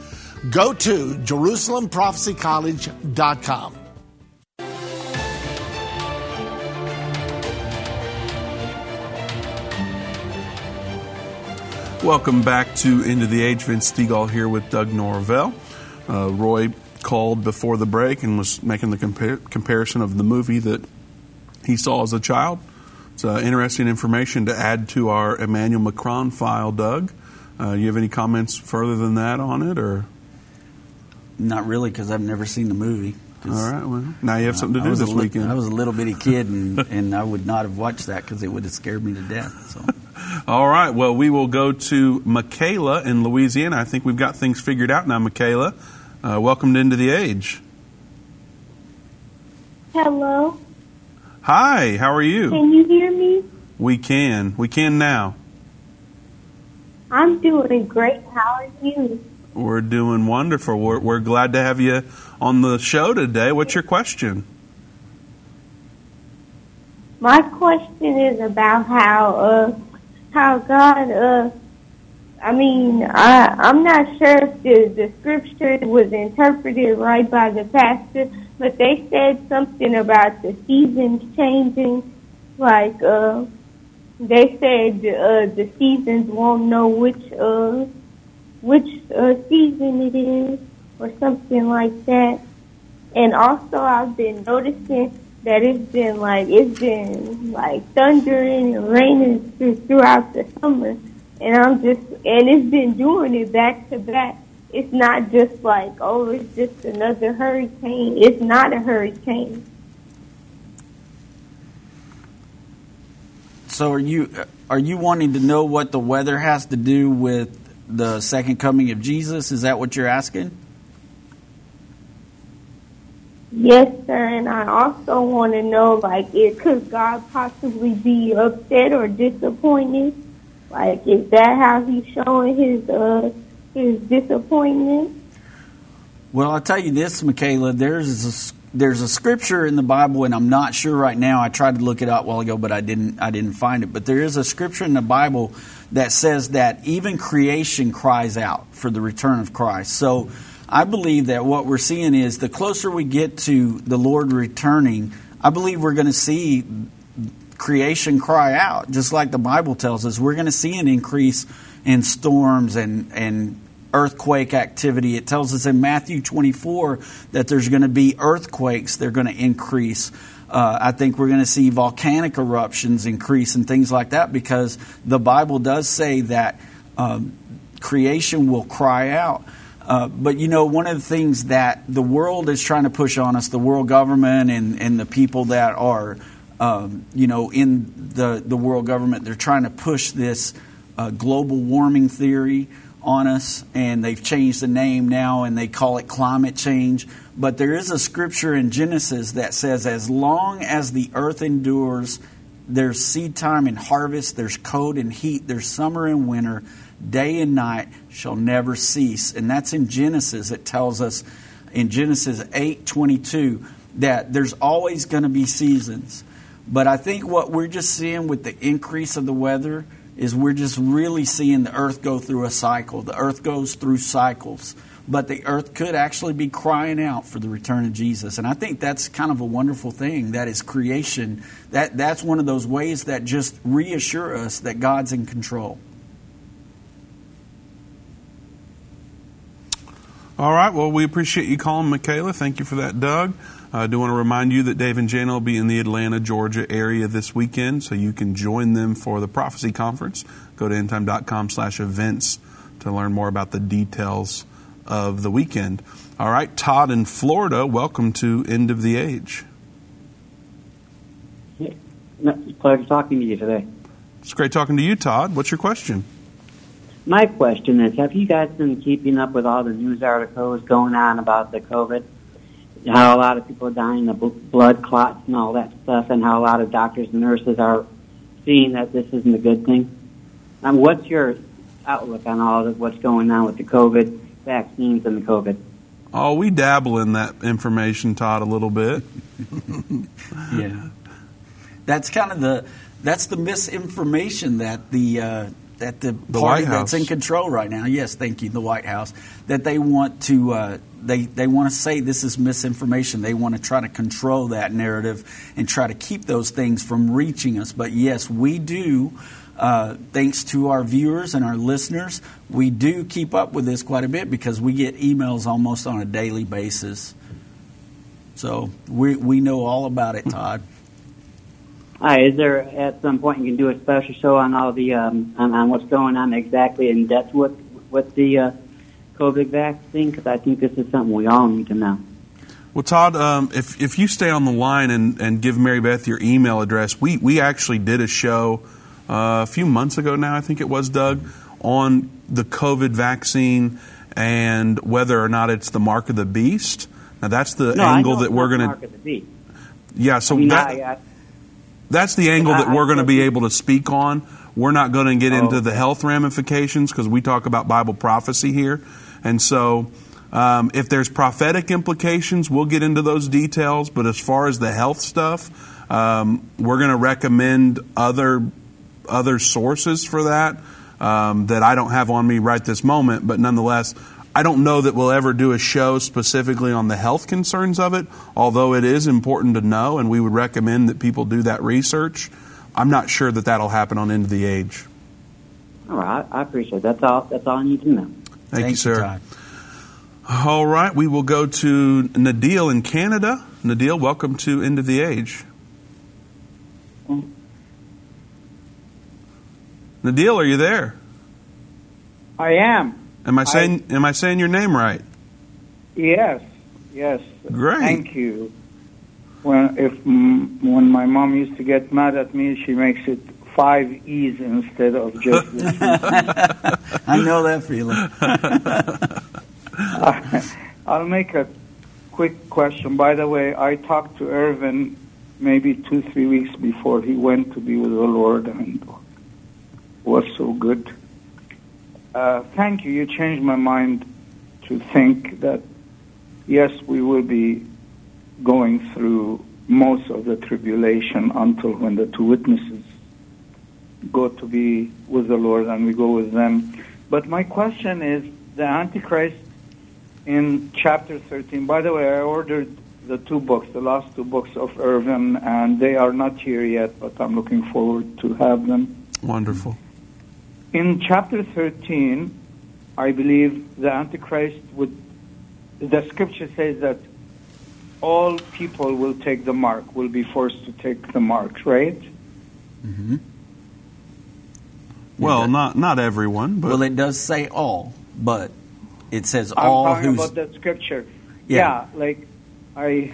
Go to JerusalemProphecyCollege.com. Welcome back to End of the Age. Vince Stegall here with Doug Norvell. Uh, Roy called before the break and was making the compar- comparison of the movie that he saw as a child. It's uh, interesting information to add to our Emmanuel Macron file, Doug. Uh, you have any comments further than that on it, or not really, because I've never seen the movie. All right. Well, now you have something to do this li- weekend. I was a little bitty kid, and, and I would not have watched that because it would have scared me to death. So. All right. Well, we will go to Michaela in Louisiana. I think we've got things figured out now, Michaela. Uh, welcome to End of the Age. Hello. Hi. How are you? Can you hear me? We can. We can now. I'm doing great. How are you? We're doing wonderful. We're, we're glad to have you on the show today. What's your question? My question is about how uh how God uh I mean I I'm not sure if the, the scripture was interpreted right by the pastor, but they said something about the seasons changing, like uh they said uh the seasons won't know which uh which uh, season it is or something like that. And also I've been noticing that it's been like it's been like thundering and raining through, throughout the summer, and I'm just and it's been doing it back to back. It's not just like oh, it's just another hurricane. It's not a hurricane. So are you are you wanting to know what the weather has to do with the second coming of Jesus? Is that what you're asking? Yes, sir. And I also want to know like, it, could God possibly be upset or disappointed? Like, is that how he's showing his uh his disappointment? Well, I'll tell you this, Michaela. There's a, there's a scripture in the Bible, and I'm not sure right now. I tried to look it up a while ago, but I didn't I didn't find it. But there is a scripture in the Bible that says that even creation cries out for the return of Christ. So I believe that what we're seeing is the closer we get to the Lord returning, I believe we're going to see creation cry out, just like the Bible tells us. We're going to see an increase in storms and, and earthquake activity. It tells us in Matthew 24 that there's going to be earthquakes, they're going to increase. Uh, I think we're going to see volcanic eruptions increase and things like that because the Bible does say that um, creation will cry out. Uh, but you know, one of the things that the world is trying to push on us, the world government and, and the people that are, um, you know, in the, the world government, they're trying to push this uh, global warming theory on us, and they've changed the name now and they call it climate change. But there is a scripture in Genesis that says, as long as the earth endures, there's seed time and harvest, there's cold and heat, there's summer and winter, day and night shall never cease. And that's in Genesis. It tells us in Genesis 8:22 that there's always going to be seasons. But I think what we're just seeing with the increase of the weather is we're just really seeing the earth go through a cycle. The earth goes through cycles. But the earth could actually be crying out for the return of Jesus. And I think that's kind of a wonderful thing. That is creation. That, that's one of those ways that just reassure us that God's in control. All right. Well, we appreciate you calling, Michaela. Thank you for that, Doug. I do want to remind you that Dave and Jana will be in the Atlanta, Georgia area this weekend, so you can join them for the Prophecy Conference. Go to endtime.com slash events to learn more about the details of the weekend. All right, Todd in Florida, welcome to End of the Age. No, pleasure talking to you today. It's great talking to you, Todd. What's your question? My question is, have you guys been keeping up with all the news articles going on about the COVID? How a lot of people are dying of blood clots and all that stuff, and how a lot of doctors and nurses are seeing that this isn't a good thing? Um, what's your outlook on all of what's going on with the COVID vaccines and the COVID? Oh, we dabble in that information, Todd, a little bit. yeah, that's kind of the that's the misinformation that the uh, that the, The party White that's in control right now. Yes, thank you, the White House. That they want to uh, they they want to say this is misinformation. They want to try to control that narrative and try to keep those things from reaching us. But yes, we do. uh, thanks to our viewers and our listeners, we do keep up with this quite a bit because we get emails almost on a daily basis. So we we know all about it, Todd. Hi, is there at some point you can do a special show on all the um, on, on what's going on exactly in depth with with the uh, COVID vaccine? Because I think this is something we all need to know. Well, Todd, um, if if you stay on the line and, and give Mary Beth your email address, we we actually did a show uh, a few months ago now, I think it was Doug, on the COVID vaccine and whether or not it's the mark of the beast. Now that's the no, angle that we're going Mark of the Beast. Yeah, so I mean, that, I, I, that's the angle that we're going to be able to speak on. We're not going to get into Oh. the health ramifications because we talk about Bible prophecy here. And so, um, if there's prophetic implications, we'll get into those details. But as far as the health stuff, um, we're going to recommend other other sources for that um, that I don't have on me right this moment. But nonetheless, I don't know that we'll ever do a show specifically on the health concerns of it, although it is important to know, and we would recommend that people do that research. I'm not sure that that'll happen on End of the Age. all right, I appreciate it. That's all. That's all I need to know. Thank, you, sir. All right, we will go to Nadil in Canada. Nadil, welcome to End of the Age. Nadil, are you there? I am. Am I saying am I saying your name right? Yes, yes. Great. Thank you. When if when my mom used to get mad at me, she makes it five e's instead of just. the. I know that feeling. I'll make a quick question. By the way, I talked to Irvin maybe two three weeks before he went to be with the Lord, and was so good. Uh, thank you. You changed my mind to think that yes, we will be going through most of the tribulation until when the two witnesses go to be with the Lord and we go with them. But my question is the Antichrist in chapter 13. By the way, I ordered the two books, the last two books of Irvin, and they are not here yet, but I'm looking forward to have them. Wonderful. In chapter 13, I believe the Antichrist would, the scripture says that all people will take the mark, will be forced to take the mark, right? hmm Well, not not everyone, but well, it does say all, but it says I'm all talking about that scripture. Yeah. Yeah, like I,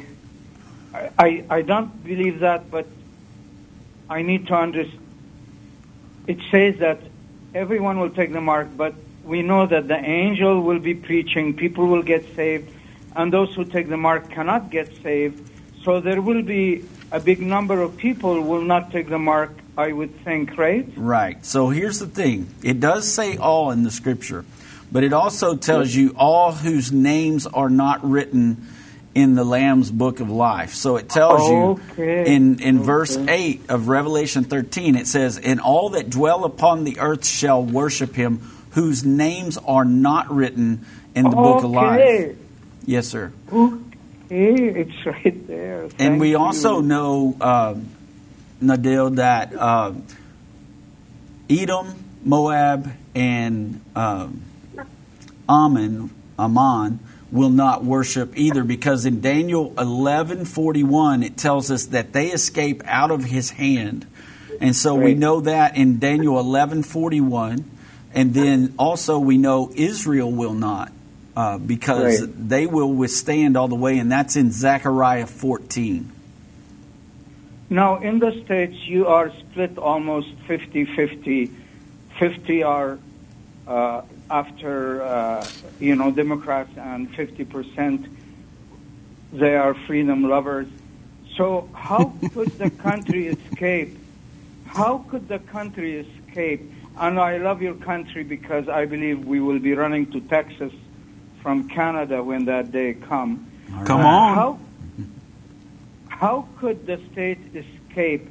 I, I don't believe that, but I need to understand. It says that everyone will take the mark, but we know that the angel will be preaching, people will get saved, and those who take the mark cannot get saved. So there will be a big number of people will not take the mark. I would think, right? Right. So here's the thing it does say all in the scripture, but it also tells you all whose names are not written in the Lamb's book of life. So it tells Okay. you in, in verse 8 of Revelation 13, it says, And all that dwell upon the earth shall worship him, whose names are not written in the book of life. Yes, sir. It's right there. And we you. also know, um, Nadil, that um, Edom, Moab, and um, Ammon, Ammon will not worship either because in Daniel 11:41 it tells us that they escape out of his hand. And so we know that in Daniel 11:41 and then also we know Israel will not uh, because Right. they will withstand all the way and that's in Zechariah 14. Now, in the States, you are split almost 50 50. 50 are uh, after, uh, you know, Democrats, and 50% they are freedom lovers. So, how could the country escape? How could the country escape? And I love your country because I believe we will be running to Texas from Canada when that day comes. Come on. How, how could the state escape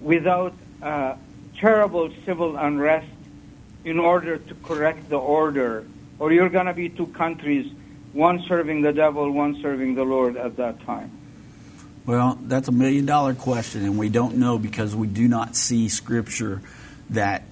without uh, terrible civil unrest in order to correct the order? Or you're going to be two countries, one serving the devil, one serving the Lord at that time. Well, that's a million dollar question, and we don't know because we do not see scripture that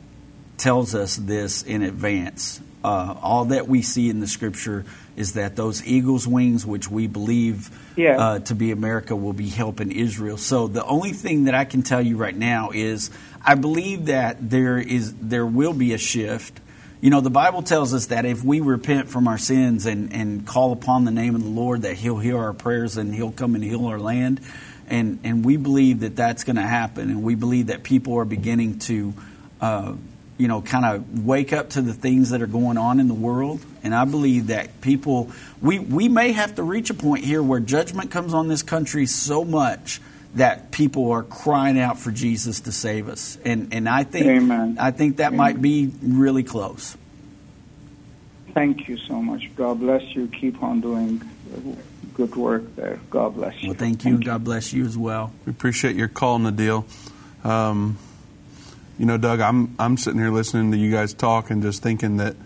tells us this in advance. Uh, all that we see in the scripture is that those eagle's wings, which we believe Yeah. uh, to be America, will be helping Israel. So the only thing that I can tell you right now is I believe that there is there will be a shift. You know, the Bible tells us that if we repent from our sins and, and call upon the name of the Lord, that He'll hear our prayers and He'll come and heal our land. And, and we believe that that's going to happen. And we believe that people are beginning to, uh, you know, kind of wake up to the things that are going on in the world. And I believe that people, we, we may have to reach a point here where judgment comes on this country so much that people are crying out for Jesus to save us. And, and I think, Amen. I think that might be really close. Thank you so much. God bless you. Keep on doing good work there. God bless you. Well, thank you, and God bless you as well. We appreciate your call, Nadil. Um, you know, Doug, I'm I'm sitting here listening to you guys talk and just thinking that,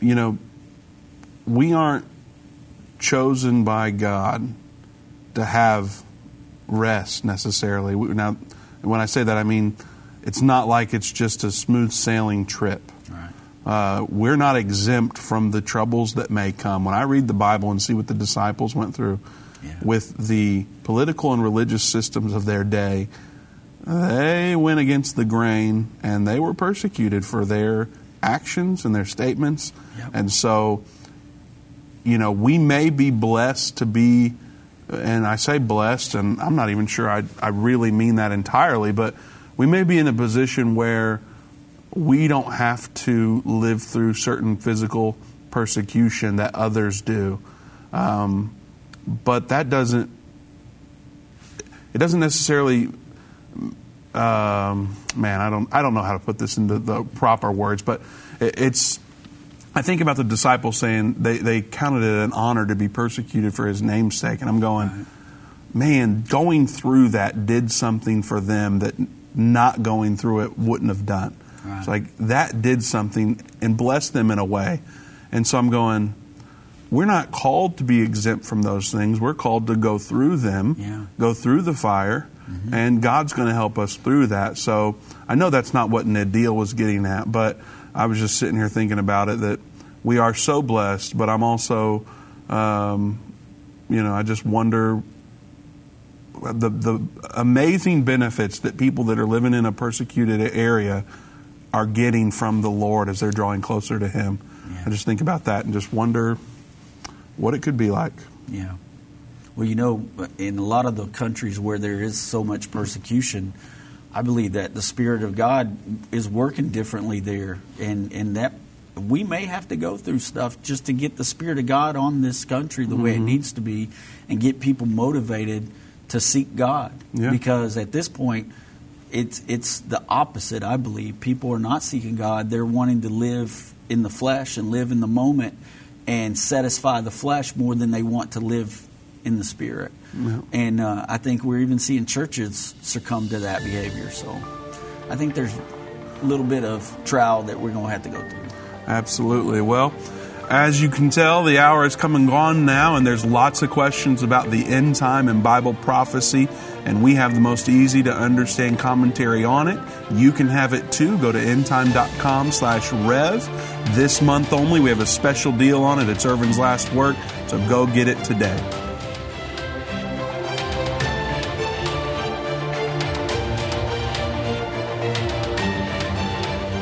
you know, we aren't chosen by God to have rest necessarily. Now, when I say that, I mean it's not like it's just a smooth sailing trip. Uh, we're not exempt from the troubles that may come. When I read the Bible and see what the disciples went through with the political and religious systems of their day, they went against the grain and they were persecuted for their actions and their statements. And so, you know, we may be blessed to be, and I say blessed, and I'm not even sure I, I really mean that entirely, but we may be in a position where we don't have to live through certain physical persecution that others do. Um, but that doesn't, it doesn't necessarily um, man, I don't, I don't know how to put this into the proper words, but it, it's. I think about the disciples saying they, they counted it an honor to be persecuted for his name's sake, and I'm going, man, going through that did something for them that not going through it wouldn't have done. It's like that did something and blessed them in a way, and so I'm going. We're not called to be exempt from those things. We're called to go through them, go through the fire, and God's going to help us through that. So I know that's not what Nadil was getting at, but I was just sitting here thinking about it that we are so blessed, but I'm also, um, you know, I just wonder the the amazing benefits that people that are living in a persecuted area are getting from the Lord as they're drawing closer to Him. I just think about that and just wonder what it could be like. Yeah. Well, you know, in a lot of the countries where there is so much persecution, I believe that the Spirit of God is working differently there, and and that we may have to go through stuff just to get the Spirit of God on this country the way it Mhm. needs to be, and get people motivated to seek God. Yeah. Because at this point, it's it's the opposite. I believe people are not seeking God; they're wanting to live in the flesh and live in the moment and satisfy the flesh more than they want to live in the spirit. Yeah. And uh, I think we're even seeing churches succumb to that behavior. So I think there's a little bit of trial that we're going to have to go through. Absolutely. Well, as you can tell, the hour is come and gone now, and there's lots of questions about the end time and Bible prophecy, and we have the most easy to understand commentary on it. You can have it too. Go to endtime.com slash rev. This month only, we have a special deal on it. It's Irvin's last work, so go get it today.